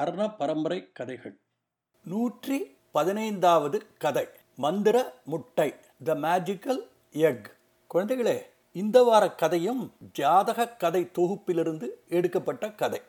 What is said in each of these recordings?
கர்ண பரம்பரை கதைகள். நூற்றி பதினைந்தாவது கதை மந்திர முட்டை த மேஜிக்கல் எக் குழந்தைகளே இந்த வார கதையும் ஜாதக கதை தொகுப்பிலிருந்து எடுக்கப்பட்ட கதை.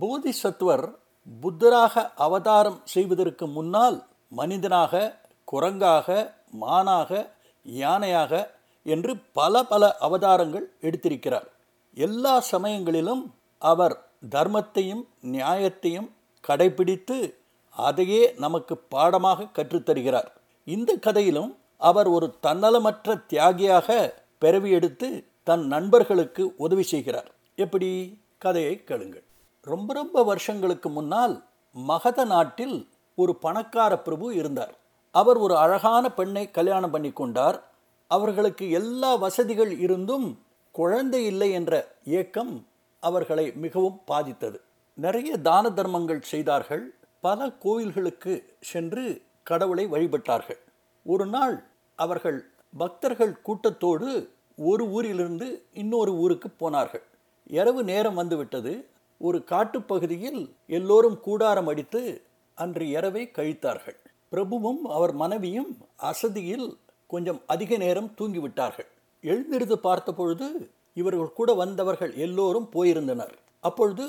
போதிசத்துவர் புத்தராக அவதாரம் செய்வதற்கு முன்னால் மனிதனாக குரங்காக மானாக யானையாக என்று பல பல அவதாரங்கள் எடுத்திருக்கிறார். எல்லா சமயங்களிலும் அவர் தர்மத்தையும் நியாயத்தையும் கடைபிடித்து அதையே நமக்கு பாடமாக கற்றுத்தருகிறார். இந்த கதையிலும் அவர் ஒரு தன்னலமற்ற தியாகியாக பிறவி எடுத்து தன் நண்பர்களுக்கு உதவி செய்கிறார். எப்படி? கதையை கேளுங்கள். ரொம்ப ரொம்ப வருஷங்களுக்கு முன்னால் மகத நாட்டில் ஒரு பணக்கார பிரபு இருந்தார். அவர் ஒரு அழகான பெண்ணை கல்யாணம் பண்ணி கொண்டார். அவர்களுக்கு எல்லா வசதிகள் இருந்தும் குழந்தை இல்லை என்ற ஏக்கம் அவர்களை மிகவும் பாதித்தது. நிறைய தான தர்மங்கள் செய்தார்கள். பல கோயில்களுக்கு சென்று கடவுளை வழிபட்டார்கள். ஒரு நாள் அவர்கள் பக்தர்கள் கூட்டத்தோடு ஒரு ஊரிலிருந்து இன்னொரு ஊருக்கு போனார்கள். இரவு நேரம் வந்துவிட்டது ஒரு காட்டுப்பகுதியில் எல்லோரும் கூடாரம் அடித்து அன்று இரவை கழித்தார்கள். பிரபுவும் அவர் மனைவியும் அசதியில் கொஞ்சம் அதிக நேரம் தூங்கிவிட்டார்கள். எழுந்திருந்து பார்த்தபொழுது இவர்கள் கூட வந்தவர்கள் எல்லோரும் போயிருந்தனர். அப்பொழுது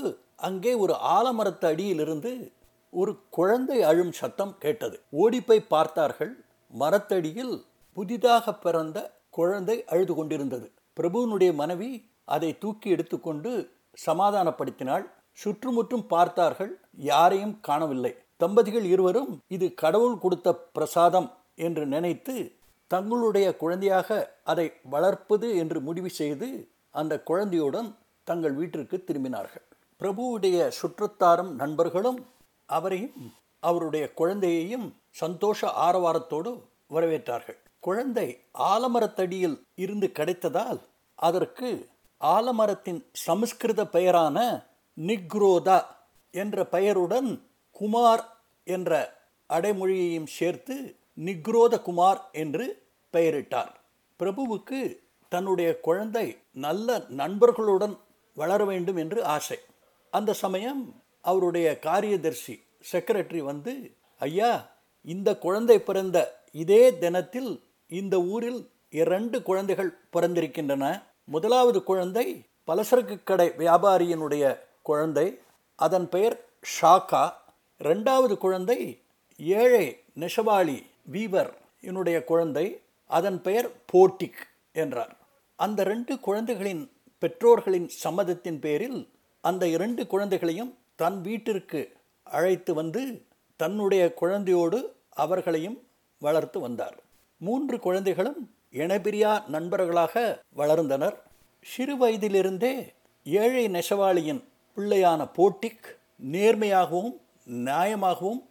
அங்கே ஒரு ஆலமரத்து அடியிலிருந்து ஒரு குழந்தை அழும் சத்தம் கேட்டது. ஓடிப்போய் பார்த்தார்கள் மரத்தடியில் புதிதாக பிறந்த குழந்தை அழுது கொண்டிருந்தது. பிரபுவினுடைய மனைவி அதை தூக்கி எடுத்துக்கொண்டு சமாதானப்படுத்தினாள். சுற்றுமுற்றும் பார்த்தார்கள் யாரையும் காணவில்லை. தம்பதிகள் இருவரும் இது கடவுள் கொடுத்த பிரசாதம் என்று நினைத்து தங்களுடைய குழந்தையாக அதை வளர்ப்பது என்று முடிவு செய்து அந்த குழந்தையுடன் தங்கள் வீட்டிற்கு திரும்பினார்கள். பிரபுவுடைய சுற்றத்தாரும் நண்பர்களும் அவரையும் அவருடைய குழந்தையையும் சந்தோஷ ஆரவாரத்தோடு வரவேற்றார்கள். குழந்தை ஆலமரத்தடியில் இருந்து கிடைத்ததால் அதற்கு ஆலமரத்தின் சமஸ்கிருத பெயரான நிக்ரோதா என்ற பெயருடன் குமார் என்ற அடைமொழியையும் சேர்த்து நிக்ரோத குமார் என்று பெயரிட்டார். பிரபுவுக்கு தன்னுடைய குழந்தை நல்ல நண்பர்களுடன் வளர வேண்டும் என்று ஆசை. அந்த சமயம் அவருடைய காரியதர்சி செக்ரட்டரி வந்து ஐயா இந்த குழந்தை பிறந்த இதே தினத்தில் இந்த ஊரில் இரண்டு குழந்தைகள் பிறந்திருக்கின்றன. முதலாவது குழந்தை பலசரக்கு கடை வியாபாரியினுடைய குழந்தை அதன் பெயர் ஷாக்கா ரெண்டாவது குழந்தை ஏழை நெசவாளி வீவர் என்னுடைய குழந்தை அதன் பெயர் போர்டிக் என்றார். அந்த ரெண்டு குழந்தைகளின் பெற்றோர்களின் சம்மதத்தின் பேரில் அந்த இரண்டு குழந்தைகளையும் தன் வீட்டிற்கு அழைத்து வந்து தன்னுடைய குழந்தையோடு அவர்களையும் வளர்த்து வந்தார். மூன்று குழந்தைகளும் இணைபிரியா நண்பர்களாக வளர்ந்தனர். சிறு வயதிலிருந்தே ஏழை நெசவாளியின் பிள்ளையான போட்டிக் நேர்மையாகவும் நியாயமாகவும்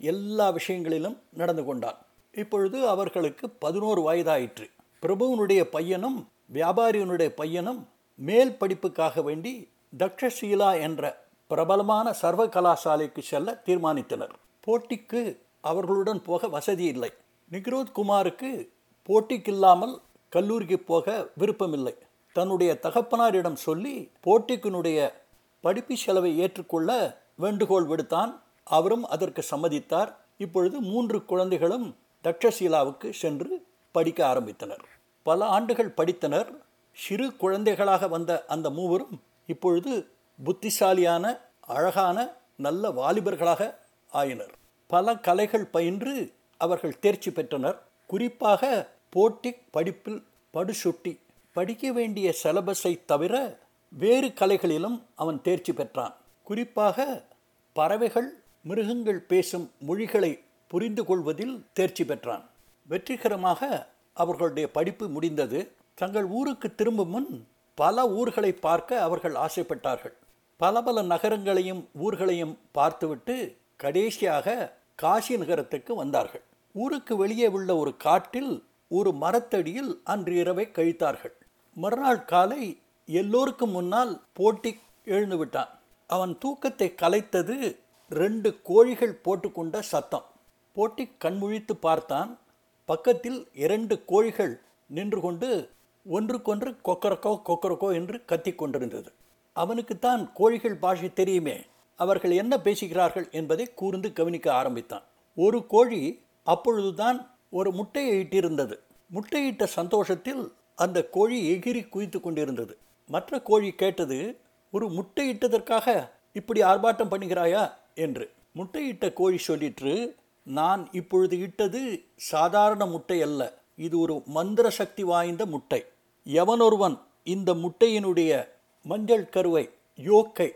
எல்லா விஷயங்களிலும் நடந்து கொண்டான். இப்பொழுது அவர்களுக்கு பதினோரு வயதாயிற்று. பிரபுவனுடைய பையனும் வியாபாரியனுடைய பையனும் மேல் படிப்புக்காக வேண்டி தக்ஷசீலா என்ற பிரபலமான சர்வ கலாசாலைக்கு செல்ல தீர்மானித்தனர். போட்டிக்கு அவர்களுடன் போக வசதி இல்லை. நிக்ரோத் குமாருக்கு போட்டிக்கு இல்லாமல் கல்லூரிக்கு போக விருப்பமில்லை. தன்னுடைய தகப்பனாரிடம் சொல்லி போட்டிக்கினுடைய படிப்பு செலவை ஏற்றுக்கொள்ள வேண்டுகோள் விடுத்தான். அவரும் அதற்கு சம்மதித்தார். இப்பொழுது மூன்று குழந்தைகளும் தட்சசீலாவுக்கு சென்று படிக்க ஆரம்பித்தனர். பல ஆண்டுகள் படித்தனர். சிறு குழந்தைகளாக வந்த அந்த மூவரும் இப்பொழுது புத்திசாலியான அழகான நல்ல வாலிபர்களாக ஆயினர். பல கலைகள் பயின்று அவர்கள் தேர்ச்சி பெற்றனர். குறிப்பாக போட்டி படிப்பில் படுசுட்டி படிக்க வேண்டிய சிலபஸை தவிர வேறு கலைகளிலும் அவன் தேர்ச்சி பெற்றான். குறிப்பாக பறவைகள் மிருகங்கள் பேசும் மொழிகளை புரிந்து கொள்வதில் தேர்ச்சி பெற்றான். வெற்றிகரமாக அவர்களுடைய படிப்பு முடிந்தது. தங்கள் ஊருக்கு திரும்பும் முன் பல ஊர்களை பார்க்க அவர்கள் ஆசைப்பட்டார்கள். பல பல நகரங்களையும் ஊர்களையும் பார்த்துவிட்டு கடைசியாக காசி நகரத்துக்கு வந்தார்கள். ஊருக்கு வெளியே உள்ள ஒரு காட்டில் ஒரு மரத்தடியில் அன்று இரவை கழித்தார்கள். மறுநாள் காலை எல்லோருக்கும் முன்னால் போட்டி எழுந்து விட்டான். அவன் தூக்கத்தை கலைத்தது ரெண்டு கோழிகள் போட்டுக்கொண்ட சத்தம். போட்டி கண்முழித்து பார்த்தான். பக்கத்தில் இரண்டு கோழிகள் நின்று கொண்டு ஒன்றுக்கொன்று கொக்கரக்கோ கொக்கரக்கோ என்று கத்திக் கொண்டிருந்தது. அவனுக்குத்தான் கோழிகள் பாஷை தெரியுமே. அவர்கள் என்ன பேசுகிறார்கள் என்பதை கூர்ந்து கவனிக்க ஆரம்பித்தான். ஒரு கோழி அப்பொழுதுதான் ஒரு முட்டையை இட்டிருந்தது. முட்டையிட்ட சந்தோஷத்தில் அந்த கோழி எகிரி குவித்து கொண்டிருந்தது. மற்ற கோழி கேட்டது ஒரு முட்டையிட்டதற்காக இப்படி ஆர்ப்பாட்டம் பண்ணுகிறாயா? என்று. முட்டையிட்ட கோழி சொல்லிற்று நான் இப்பொழுது இட்டது சாதாரண முட்டை அல்ல. இது ஒரு மந்திர சக்தி வாய்ந்த முட்டை. எவனொருவன் இந்த முட்டையினுடைய மஞ்சள் கருவை யோக்கை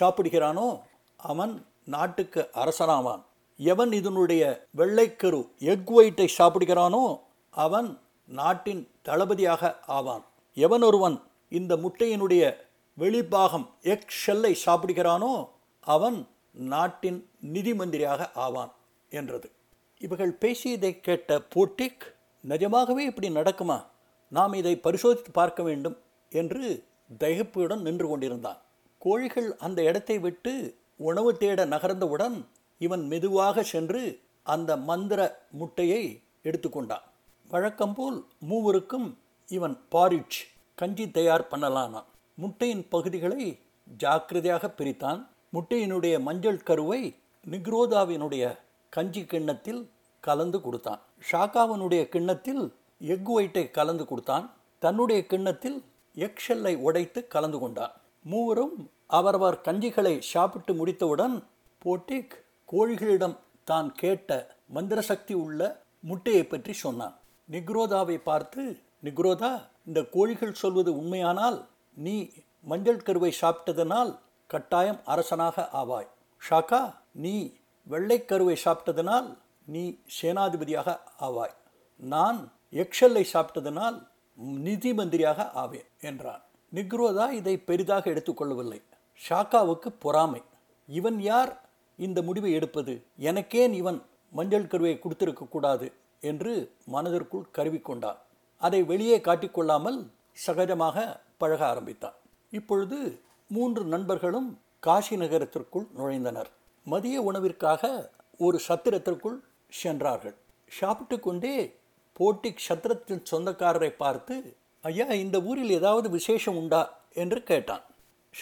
சாப்பிடுகிறானோ அவன் நாட்டுக்கு அரசனாவான். எவன் இதனுடைய வெள்ளைக்கரு எக் ஒயிட்டை சாப்பிடுகிறானோ அவன் நாட்டின் தளபதியாக ஆவான். எவன் ஒருவன் இந்த முட்டையினுடைய வெளிப்பாகம் எக் ஷெல்லை சாப்பிடுகிறானோ அவன் நாட்டின் நிதி மந்திரியாக ஆவான் என்றது. இவர்கள் பேசியதை கேட்ட போட்டிக் நிஜமாகவே இப்படி நடக்குமா? நாம் இதை பரிசோதித்து பார்க்க வேண்டும் என்று தயப்புடன் நின்று கொண்டிருந்தான். கோழிகள் அந்த இடத்தை விட்டு உணவு தேட நகர்ந்தவுடன் இவன் மெதுவாக சென்று அந்த மந்திர முட்டையை எடுத்துக்கொண்டான் வழக்கம்போல் மூவருக்கும் இவன் பாரிச் கஞ்சி தயார் பண்ணலானான். முட்டையின் பகுதிகளை ஜாக்கிரதையாக பிரித்தான். முட்டையினுடைய மஞ்சள் கருவை நிக்ரோதாவினுடைய கஞ்சி கிண்ணத்தில் கலந்து கொடுத்தான். ஷாக்காவனுடைய கிண்ணத்தில் எக் ஒயிட்டை கலந்து கொடுத்தான். தன்னுடைய கிண்ணத்தில் எக் ஷெல்லை உடைத்து கலந்து கொண்டான். மூவரும் அவரவர் கஞ்சிகளை சாப்பிட்டு முடித்தவுடன் போட்டிக் கோழிகளிடம் தான் கேட்ட மந்திர சக்தி உள்ள முட்டையை பற்றி சொன்னான். நிக்ரோதாவை பார்த்து நிக்ரோதா இந்த கோழிகள் சொல்வது உண்மையானால் நீ மஞ்சள் கருவை சாப்பிட்டதனால் கட்டாயம் அரசனாக ஆவாய். ஷாக்கா நீ வெள்ளைக்கருவை சாப்பிட்டதனால் நீ சேனாதிபதியாக ஆவாய். நான் எக்ஷல்லை சாப்பிட்டதனால் நிதி மந்திரியாக ஆவேன் என்றான். நிக்ரோதா இதை பெரிதாக எடுத்துக்கொள்ளவில்லை. ஷாக்காவுக்கு பொறாமை. இவன் யார்? இந்த முடிவை எடுப்பது? எனக்கேன் இவன் மஞ்சள் கருவை கொடுத்திருக்க கூடாது என்று மனதிற்குள் கருவிக்கொண்டான். அதை வெளியே காட்டிக்கொள்ளாமல் சகஜமாக பழக ஆரம்பித்தான். இப்பொழுது மூன்று நண்பர்களும் காசி நகரத்திற்குள் நுழைந்தனர். மதிய உணவிற்காக ஒரு சத்திரத்திற்குள் சென்றார்கள். சாப்பிட்டு கொண்டே போட்டிக் க்ஷத்திரத்தின் சொந்தக்காரரை பார்த்து ஐயா இந்த ஊரில் ஏதாவது விசேஷம் உண்டா? என்று கேட்டான்.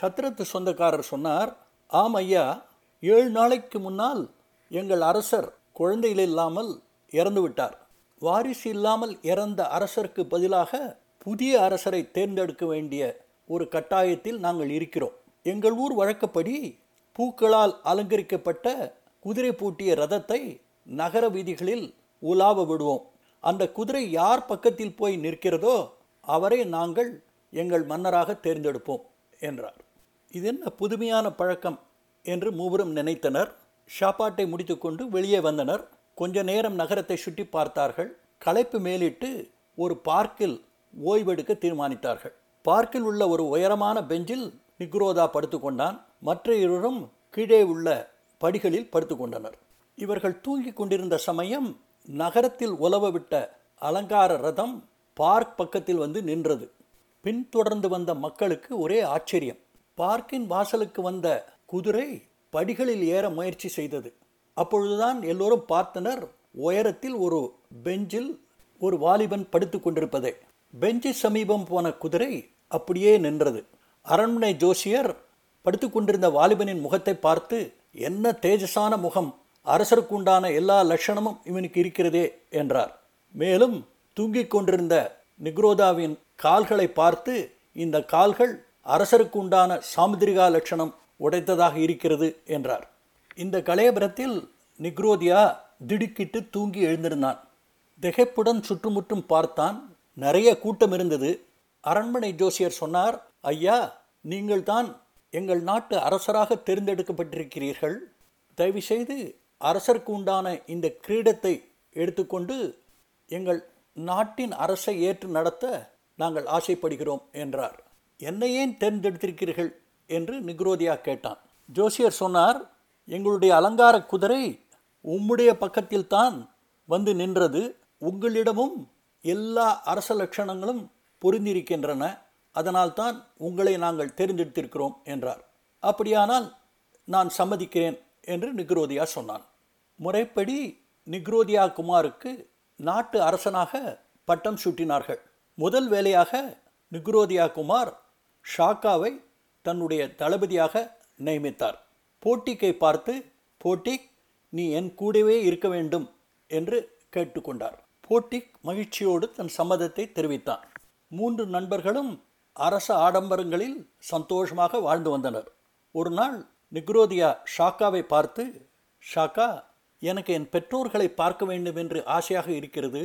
சத்திரத்து சொந்தக்காரர் சொன்னார் ஆம் ஐயா. ஏழு நாளைக்கு முன்னால் எங்கள் அரசர் குழந்தைகள் இல்லாமல் இறந்து விட்டார். வாரிசு இல்லாமல் இறந்த அரசருக்கு பதிலாக புதிய அரசரை தேர்ந்தெடுக்க வேண்டிய ஒரு கட்டாயத்தில் நாங்கள் இருக்கிறோம். எங்கள் ஊர் வழக்கப்படி பூக்களால் அலங்கரிக்கப்பட்ட குதிரை பூட்டிய ரதத்தை நகர வீதிகளில் உலாவ விடுவோம். அந்த குதிரை யார் பக்கத்தில் போய் நிற்கிறதோ அவரை நாங்கள் எங்கள் மன்னராக தேர்ந்தெடுப்போம் என்றார். இது என்ன புதுமையான பழக்கம் என்று மூவரும் நினைத்தனர். சாப்பாட்டை முடித்துக்கொண்டு வெளியே வந்தனர். கொஞ்ச நேரம் நகரத்தை சுற்றி பார்த்தார்கள். களைப்பு மேலிட்டு ஒரு பார்க்கில் ஓய்வெடுக்க தீர்மானித்தார்கள். பார்க்கில் உள்ள ஒரு உயரமான பெஞ்சில் நிக்ரோதா படுத்துக்கொண்டான். மற்ற இருவரும் கீழே உள்ள படிகளில் படுத்துக்கொண்டனர். இவர்கள் தூங்கிக் கொண்டிருந்த சமயம் நகரத்தில் உலவ விட்ட அலங்கார ரதம் பார்க் பக்கத்தில் வந்து நின்றது. பின்தொடர்ந்து வந்த மக்களுக்கு ஒரே ஆச்சரியம். பார்க்கின் வாசலுக்கு வந்த குதிரை படிகளில் ஏற முயற்சி செய்தது. அப்பொழுதுதான் எல்லோரும் பார்த்தனர் உயரத்தில் ஒரு பெஞ்சில் ஒரு வாலிபன் படுத்து கொண்டிருப்பதை. பெஞ்சு சமீபம் போன குதிரை அப்படியே நின்றது. அரண்மனை ஜோசியர் படுத்து கொண்டிருந்த வாலிபனின் முகத்தை பார்த்து என்ன தேஜஸான முகம்! அரசருக்கு உண்டான எல்லா லட்சணமும் இவனுக்கு இருக்கிறதே என்றார். மேலும் தூங்கிக் கொண்டிருந்த நிக்ரோதாவின் கால்களை பார்த்து இந்த கால்கள் அரசருக்கு உண்டான சாமுதிரிகா லட்சணம் உடைத்ததாக இருக்கிறது என்றார். இந்த கலையபுரத்தில் நிக்ரோதியா திடுக்கிட்டு தூங்கி எழுந்திருந்தான். திகைப்புடன் சுற்றுமுற்றும் பார்த்தான். நிறைய கூட்டம் இருந்தது. அரண்மனை ஜோசியர் சொன்னார் ஐயா நீங்கள் தான் எங்கள் நாட்டு அரசராக தேர்ந்தெடுக்கப்பட்டிருக்கிறீர்கள். தயவுசெய்து அரசருக்கு உண்டான இந்த கிரீடத்தை எடுத்துக்கொண்டு எங்கள் நாட்டின் அரசை ஏற்று நடத்த நாங்கள் ஆசைப்படுகிறோம் என்றார். என்னை ஏன் தேர்ந்தெடுத்திருக்கிறீர்கள்? என்று நிக்ரோதியா கேட்டான். ஜோசியர் சொன்னார் எங்களுடைய அலங்கார குதிரை உம்முடைய பக்கத்தில் தான் வந்து நின்றது. உங்களிடமும் எல்லா அரச லட்சணங்களும் பொருந்திருக்கின்றன அதனால்தான் உங்களை நாங்கள் தேர்ந்தெடுத்திருக்கிறோம் என்றார். அப்படியானால் நான் சம்மதிக்கிறேன் என்று நிக்ரோதியா சொன்னான். முறைப்படி நிக்ரோதியா குமாருக்கு நாட்டு அரசனாக பட்டம் சூட்டினார்கள். முதல் வேலையாக நிக்ரோதியா குமார் ஷாக்காவை தன்னுடைய தளபதியாக நியமித்தார். போட்டிக்கை பார்த்து போட்டிக் நீ என் கூடவே இருக்க வேண்டும் என்று கேட்டுக்கொண்டார் போட்டிக் மகிழ்ச்சியோடு தன் சம்மதத்தை தெரிவித்தான். மூன்று நண்பர்களும் அரச ஆடம்பரங்களில் சந்தோஷமாக வாழ்ந்து வந்தனர். ஒரு நாள் நிக்ரோதியா ஷாக்காவை பார்த்து ஷாக்கா எனக்கு என் பெற்றோர்களை பார்க்க வேண்டும் என்று ஆசையாக இருக்கிறது.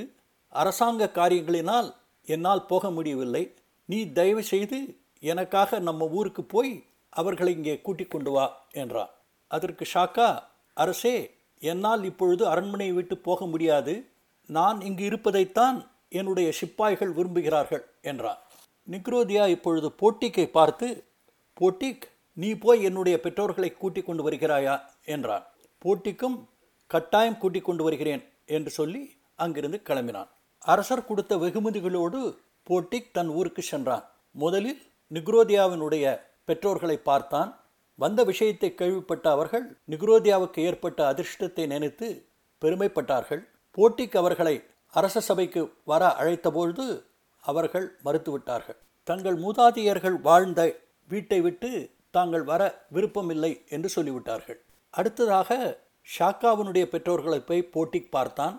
அரசாங்க காரியங்களினால் என்னால் போக முடியவில்லை. நீ தயவு செய்து எனக்காக நம்ம ஊருக்கு போய் அவர்களை இங்கே கூட்டிக் கொண்டு வா என்றான். அதற்கு ஷாக்கா அரசே என்னால் இப்பொழுது அரண்மனையை விட்டு போக முடியாது. நான் இங்கு இருப்பதைத்தான் என்னுடைய சிப்பாய்கள் விரும்புகிறார்கள் என்றான். நிக்ரோதியா இப்பொழுது போட்டிக்கை பார்த்து போட்டிக் நீ போய் என்னுடைய பெற்றோர்களை கூட்டிக் கொண்டு வருகிறாயா? என்றான். போட்டிக்கும் கட்டாயம் கூட்டிக் கொண்டு வருகிறேன் என்று சொல்லி அங்கிருந்து கிளம்பினான். அரசர் கொடுத்த வெகுமதிகளோடு போட்டிக் தன் ஊருக்கு சென்றான். முதலில் நிக்ரோதியாவினுடைய பெற்றோர்களை பார்த்தான். வந்த விஷயத்தை கேள்விப்பட்ட அவர்கள் நிக்ரோதியாவுக்கு ஏற்பட்ட அதிர்ஷ்டத்தை நினைத்து பெருமைப்பட்டார்கள். போட்டிக்கு அவர்களை அரச சபைக்கு வர அழைத்தபொழுது அவர்கள் மறுத்துவிட்டார்கள். தங்கள் மூதாதையர்கள் வாழ்ந்த வீட்டை விட்டு தாங்கள் வர விருப்பமில்லை என்று சொல்லிவிட்டார்கள். அடுத்ததாக ஷாக்காவினுடைய பெற்றோர்களை போய் போட்டி பார்த்தான்.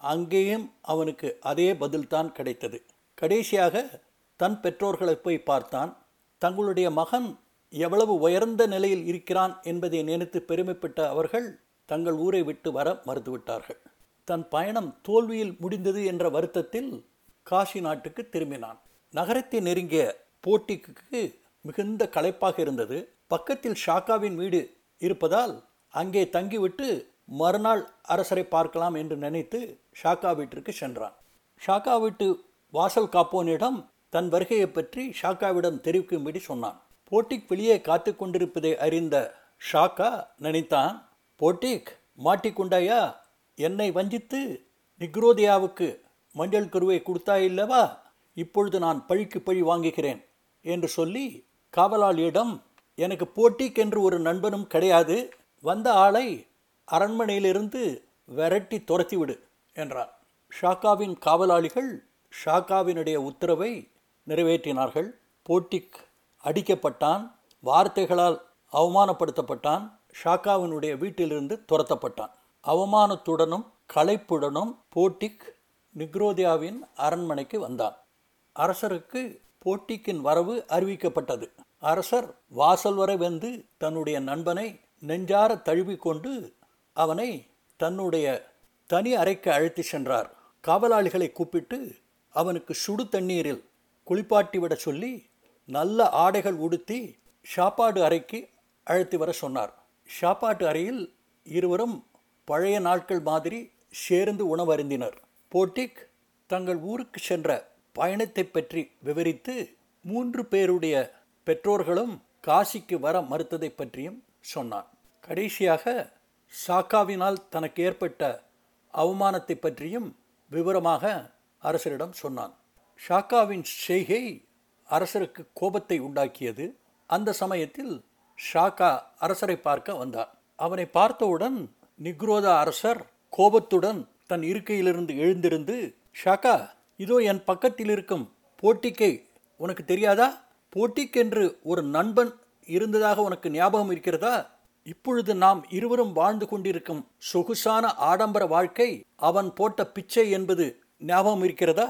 அங்கேயும் அவனுக்கு அதே பதில்தான் கிடைத்தது. கடைசியாக தன் பெற்றோர்களை போய் பார்த்தான். தங்களுடைய மகன் எவ்வளவு உயர்ந்த நிலையில் இருக்கிறான் என்பதை நினைத்து பெருமைப்பட்ட அவர்கள் தங்கள் ஊரை விட்டு வர மறுத்துவிட்டார்கள். தன் பயணம் தோல்வியில் முடிந்தது என்ற வருத்தத்தில் காசி நாட்டுக்கு திரும்பினான். நகரத்தை நெருங்கிய போட்டிக்கு மிகுந்த களைப்பாக இருந்தது. பக்கத்தில் ஷாக்காவின் வீடு இருப்பதால் அங்கே தங்கிவிட்டு மறுநாள் அரசரை பார்க்கலாம் என்று நினைத்து ஷாக்கா வீட்டிற்கு சென்றான். ஷாக்கா வீட்டு வாசல் காப்போனிடம் தன் வருகையை பற்றி ஷாக்காவிடம் தெரிவிக்கும்படி சொன்னான். போட்டிக் வெளியே காத்து கொண்டிருப்பதை அறிந்த ஷாக்கா நினைத்தான் போட்டிக் மாட்டிக்கொண்டாயா? என்னை வஞ்சித்து நிக்ரோதியாவுக்கு மஞ்சள் கருவை கொடுத்தாயில்லவா? இப்பொழுது நான் பழிக்கு பழி வாங்குகிறேன் என்று சொல்லி காவலாளியிடம் எனக்கு போட்டிக் என்று ஒரு நண்பனும் கிடையாது. வந்த ஆளை அரண்மனையிலிருந்து விரட்டி துரத்திவிடு என்றார். ஷாக்காவின் காவலாளிகள் ஷாக்காவினுடைய உத்தரவை நிறைவேற்றினார்கள். போட்டிக் அடிக்கப்பட்டான். வார்த்தைகளால் அவமானப்படுத்தப்பட்டான். ஷாக்காவினுடைய வீட்டிலிருந்து துரத்தப்பட்டான். அவமானத்துடனும் களைப்புடனும் போட்டிக் நிக்ரோதியாவின் அரண்மனைக்கு வந்தான். அரசருக்கு போட்டிக்கின் வரவு அறிவிக்கப்பட்டது. அரசர் வாசல் வரை வந்து தன்னுடைய நண்பனை நெஞ்சார தழுவிக்கொண்டு அவனை தன்னுடைய தனி அறைக்கு அழைத்து சென்றார். காவலாளிகளை கூப்பிட்டு அவனுக்கு சுடு தண்ணீரில் குளிப்பாட்டிவிட சொல்லி நல்ல ஆடைகள் உடுத்தி சாப்பாடு அறைக்கு அழைத்து வர சொன்னார். சாப்பாட்டு அறையில் இருவரும் பழைய நாட்கள் மாதிரி சேர்ந்து உணவருந்தினர். போட்டிக் தங்கள் ஊருக்கு சென்ற பயணத்தை பற்றி விவரித்து மூன்று பேருடைய பெற்றோர்களும் காசிக்கு வர மறுத்ததை பற்றியும் சொன்னான். கடைசியாக சாக்காவினால் தனக்கு ஏற்பட்ட அவமானத்தை பற்றியும் விவரமாக அரசரிடம் சொன்னான். ஷாக்காவின் செய்கை அரசருக்கு கோபத்தை உண்டாக்கியது. அந்த சமயத்தில் ஷாக்கா அரசரை பார்க்க வந்தார். அவனை பார்த்தவுடன் நிக்ரோதா அரசர் கோபத்துடன் தன் இருக்கையிலிருந்து எழுந்திருந்து ஷாக்கா இதோ என் பக்கத்தில் இருக்கும் போட்டிக்கை உனக்கு தெரியாதா? போட்டிக்கென்று ஒரு நண்பன் இருந்ததாக உனக்கு ஞாபகம் இருக்கிறதா? இப்பொழுது நாம் இருவரும் வாழ்ந்து கொண்டிருக்கும் சொகுசான ஆடம்பர வாழ்க்கை அவன் போட்ட பிச்சை என்பது ஞாபகம் இருக்கிறதா?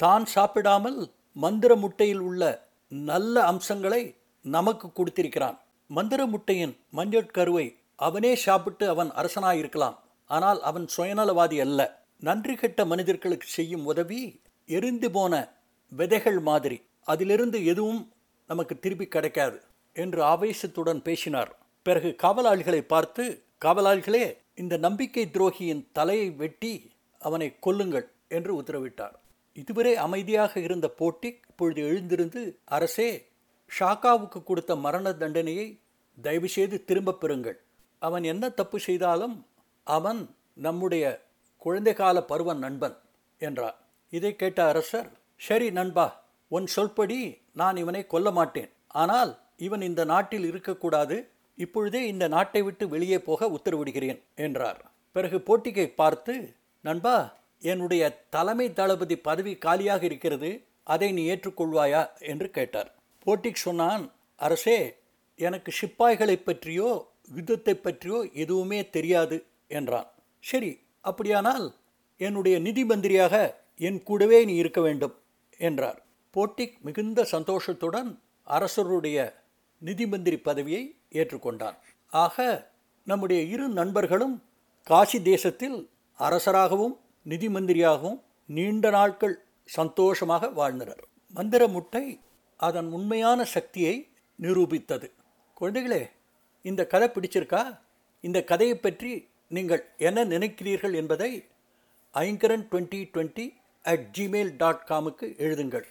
தான் சாப்பிடாமல் மந்திர முட்டையில் உள்ள நல்ல அம்சங்களை நமக்கு கொடுத்திருக்கிறான். மந்திர முட்டையின் மஞ்சள் கருவை அவனே சாப்பிட்டு அவன் அரசனாயிருக்கலாம். ஆனால் அவன் சுயநலவாதி அல்ல. நன்றி கெட்ட மனிதர்களுக்கு செய்யும் உதவி எரிந்து போன விதைகள் மாதிரி. அதிலிருந்து எதுவும் நமக்கு திருப்பி கிடைக்காது என்று ஆவேசத்துடன் பேசினார். பிறகு காவலாளிகளை பார்த்து காவலாளிகளே இந்த நம்பிக்கை துரோகியின் தலையை வெட்டி அவனை கொல்லுங்கள் என்று உத்தரவிட்டார். இதுவரை அமைதியாக இருந்த போட்டி இப்பொழுது எழுந்திருந்து அரசே ஷாக்காவுக்கு கொடுத்த மரண தண்டனையை தயவுசெய்து திரும்பப் பெறுங்கள். அவன் என்ன தப்பு செய்தாலும் அவன் நம்முடைய குழந்தை கால பருவ நண்பன் என்றார். இதை கேட்ட அரசர் சரி நண்பா உன் சொல்படி நான் இவனை கொல்ல மாட்டேன். ஆனால் இவன் இந்த நாட்டில் இருக்கக்கூடாது. இப்பொழுதே இந்த நாட்டை விட்டு வெளியே போக உத்தரவிடுகிறேன் என்றார். பிறகு போட்டிகை பார்த்து நண்பா என்னுடைய தலைமை தளபதி பதவி காலியாக இருக்கிறது. அதை நீ ஏற்றுக்கொள்வாயா? என்று கேட்டார். போட்டிக் சொன்னான் அரசே எனக்கு சிப்பாய்களை பற்றியோ யுத்தத்தை பற்றியோ எதுவுமே தெரியாது என்றான். சரி அப்படியானால் என்னுடைய நிதி மந்திரியாக என் கூடவே நீ இருக்க வேண்டும் என்றார். போட்டிக் மிகுந்த சந்தோஷத்துடன் அரசருடைய நிதி மந்திரி பதவியை ஏற்றுக்கொண்டார். ஆக நம்முடைய இரு நண்பர்களும் காசி தேசத்தில் அரசராகவும் நிதி மந்திரியாகவும் நீண்ட நாட்கள் சந்தோஷமாக வாழ்ந்தனர். மந்திர முட்டை அதன் உண்மையான சக்தியை நிரூபித்தது. குழந்தைகளே இந்த கதை பிடிச்சிருக்கா? இந்த கதையை பற்றி நீங்கள் என்ன நினைக்கிறீர்கள் என்பதை Aingaran twenty twenty at Gmail dot காமுக்கு எழுதுங்கள்.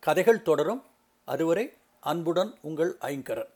கதைகள் தொடரும். அதுவரை அன்புடன் உங்கள் ஐங்கரன்.